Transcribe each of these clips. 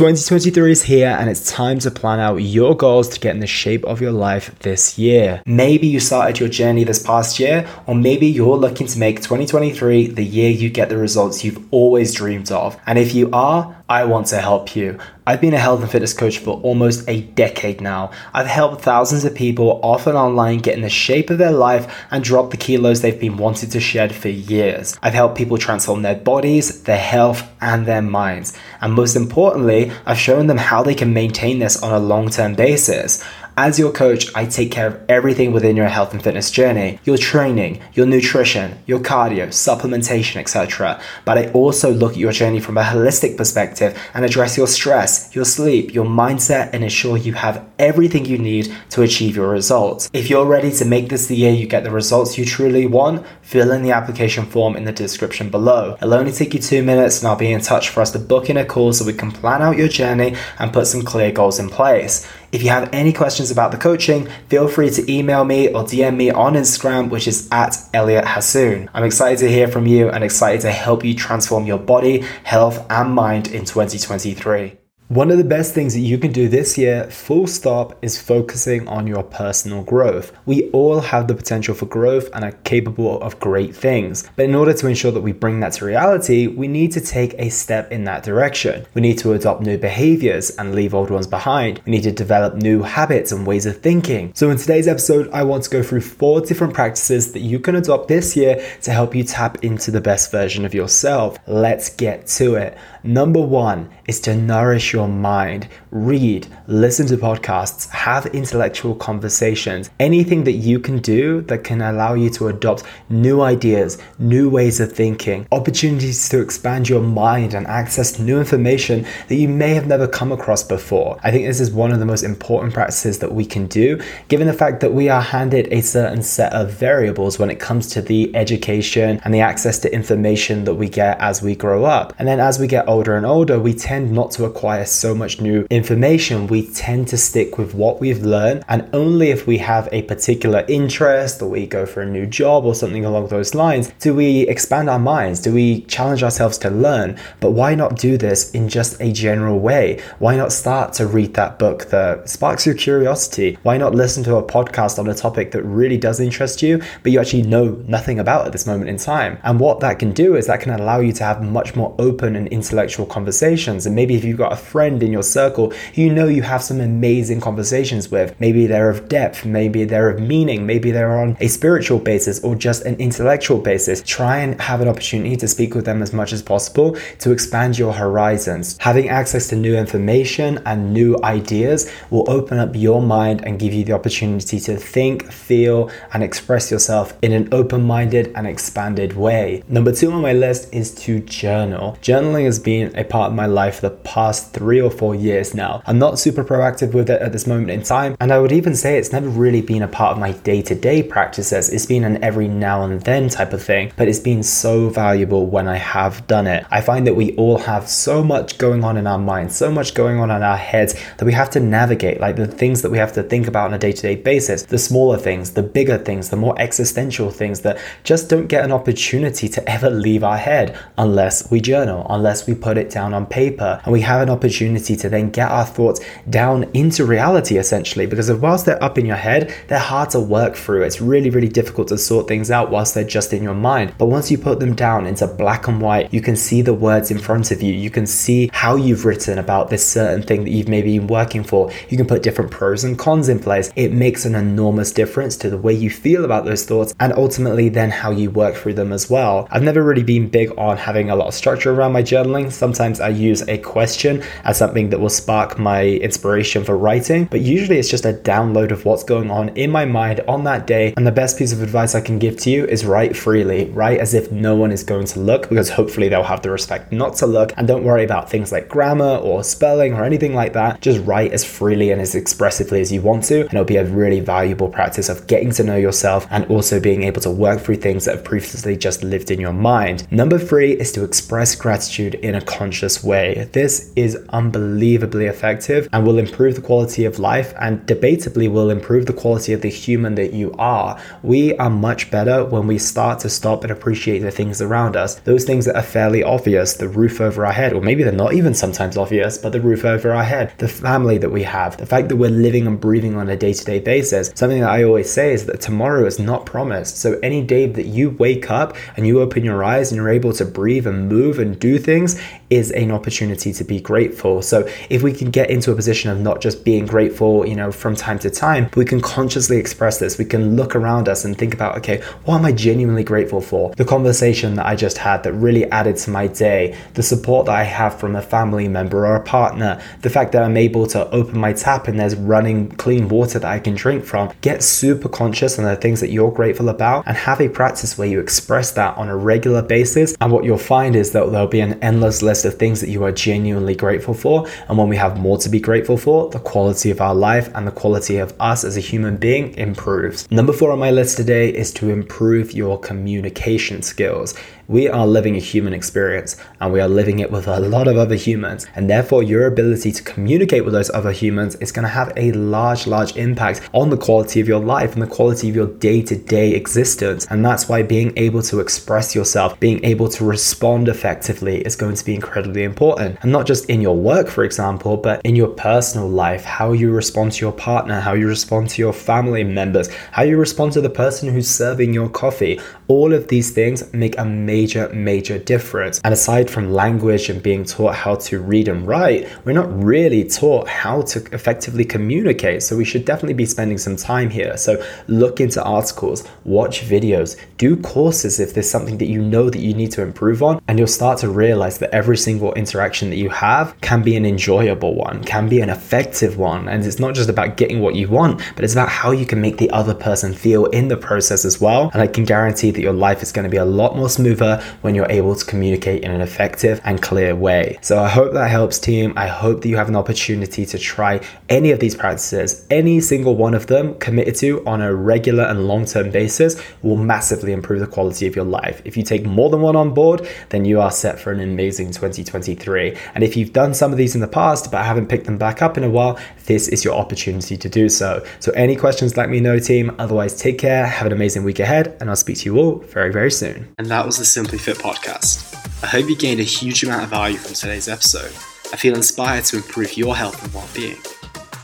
2023 is here and it's time to plan out your goals to get in the shape of your life this year. Maybe you started your journey this past year, or maybe you're looking to make 2023 the year you get the results you've always dreamed of. And if you are, I want to help you. I've been a health and fitness coach for almost a decade now. I've helped thousands of people off and online get in the shape of their life and drop the kilos they've been wanting to shed for years. I've helped people transform their bodies, their health, and their minds. And most importantly, I've shown them how they can maintain this on a long term basis. As your coach, I take care of everything within your health and fitness journey your training, your nutrition, your cardio, supplementation, etc. But I also look at your journey from a holistic perspective and address your stress, your sleep, your mindset, and ensure you have everything you need to achieve your results. If you're ready to make this the year you get the results you truly want, fill in the application form in the description below. It'll only take you two minutes, and I'll be in touch for us to book in a call so we can plan out your journey and put some clear goals in place. If you have any questions about the coaching, feel free to email me or DM me on Instagram, which is at Elliot Hasoon. I'm excited to hear from you and excited to help you transform your body, health, and mind in 2023. One of the best things that you can do this year, full stop, is focusing on your personal growth. We all have the potential for growth and are capable of great things. But in order to ensure that we bring that to reality, we need to take a step in that direction. We need to adopt new behaviors and leave old ones behind. We need to develop new habits and ways of thinking. So, in today's episode, I want to go through four different practices that you can adopt this year to help you tap into the best version of yourself. Let's get to it. Number one is to nourish your mind. Read, listen to podcasts, have intellectual conversations. Anything that you can do that can allow you to adopt new ideas, new ways of thinking, opportunities to expand your mind and access new information that you may have never come across before. I think this is one of the most important practices that we can do, given the fact that we are handed a certain set of variables when it comes to the education and the access to information that we get as we grow up. And then as we get older and older, we tend not to acquire so much new information. We tend to stick with what we've learned, and only if we have a particular interest or we go for a new job or something along those lines do we expand our minds, do we challenge ourselves to learn. But why not do this in just a general way? Why not start to read that book that sparks your curiosity? Why not listen to a podcast on a topic that really does interest you, but you actually know nothing about at this moment in time? And what that can do is that can allow you to have much more open and intellectual intellectual conversations. And maybe if you've got a friend in your circle you know you have some amazing conversations with, maybe they're of depth, maybe they're of meaning, maybe they're on a spiritual basis or just an intellectual basis, try and have an opportunity to speak with them as much as possible to expand your horizons. Having access to new information and new ideas will open up your mind and give you the opportunity to think, feel, and express yourself in an open minded and expanded way. Number two on my list is to journal. Journaling has been been a part of my life for the past three or four years now. I'm not super proactive with it at this moment in time, and I would even say it's never really been a part of my day to day practices. It's been an every now and then type of thing, but it's been so valuable when I have done it. I find that we all have so much going on in our minds, so much going on in our heads that we have to navigate, like the things that we have to think about on a day to day basis, the smaller things, the bigger things, the more existential things that just don't get an opportunity to ever leave our head unless we journal, unless we put it down on paper and we have an opportunity to then get our thoughts down into reality essentially because whilst they're up in your head they're hard to work through. It's really really difficult to sort things out whilst they're just in your mind. But once you put them down into black and white you can see the words in front of you. You can see how you've written about this certain thing that you've maybe been working for. You can put different pros and cons in place. It makes an enormous difference to the way you feel about those thoughts and ultimately then how you work through them as well. I've never really been big on having a lot of structure around my journaling Sometimes I use a question as something that will spark my inspiration for writing, but usually it's just a download of what's going on in my mind on that day. And the best piece of advice I can give to you is write freely, write as if no one is going to look, because hopefully they'll have the respect not to look. And don't worry about things like grammar or spelling or anything like that. Just write as freely and as expressively as you want to, and it'll be a really valuable practice of getting to know yourself and also being able to work through things that have previously just lived in your mind. Number three is to express gratitude in a a conscious way. This is unbelievably effective and will improve the quality of life and debatably will improve the quality of the human that you are. We are much better when we start to stop and appreciate the things around us. Those things that are fairly obvious, the roof over our head, or maybe they're not even sometimes obvious, but the roof over our head, the family that we have, the fact that we're living and breathing on a day to day basis. Something that I always say is that tomorrow is not promised. So any day that you wake up and you open your eyes and you're able to breathe and move and do things is an opportunity to be grateful. So if we can get into a position of not just being grateful, you know, from time to time, we can consciously express this. We can look around us and think about, okay, what am I genuinely grateful for? The conversation that I just had that really added to my day, the support that I have from a family member or a partner, the fact that I'm able to open my tap and there's running clean water that I can drink from. Get super conscious on the things that you're grateful about and have a practice where you express that on a regular basis. And what you'll find is that there'll be an endless list of things that you are genuinely grateful for. And when we have more to be grateful for, the quality of our life and the quality of us as a human being improves. Number four on my list today is to improve your communication skills. We are living a human experience and we are living it with a lot of other humans. And therefore, your ability to communicate with those other humans is going to have a large, large impact on the quality of your life and the quality of your day to day existence. And that's why being able to express yourself, being able to respond effectively is going to be incredibly important. And not just in your work, for example, but in your personal life, how you respond to your partner, how you respond to your family members, how you respond to the person who's serving your coffee. All of these things make a major major, difference. And aside from language and being taught how to read and write, we're not really taught how to effectively communicate. So we should definitely be spending some time here. So look into articles, watch videos, do courses if there's something that you know that you need to improve on, and you'll start to realize that every single interaction that you have can be an enjoyable one, can be an effective one. And it's not just about getting what you want, but it's about how you can make the other person feel in the process as well. And I can guarantee that your life is going to be a lot more smoother when you're able to communicate in an effective and clear way. So I hope that helps, team. I hope that you have an opportunity to try any of these practices. Any single one of them committed to on a regular and long term basis will massively improve the quality of your life. If you take more than one on board, then you are set for an amazing 2023. And if you've done some of these in the past but haven't picked them back up in a while, this is your opportunity to do so. So, any questions, let me know, team. Otherwise, take care, have an amazing week ahead, and I'll speak to you all very, very soon. And that was the Simply Fit podcast. I hope you gained a huge amount of value from today's episode. I feel inspired to improve your health and well being.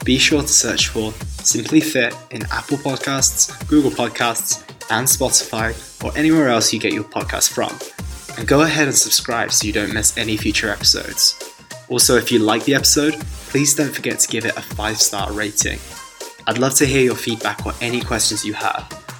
Be sure to search for Simply Fit in Apple Podcasts, Google Podcasts, and Spotify, or anywhere else you get your podcast from. And go ahead and subscribe so you don't miss any future episodes. Also, if you like the episode, please don't forget to give it a 5 star rating. I'd love to hear your feedback or any questions you have.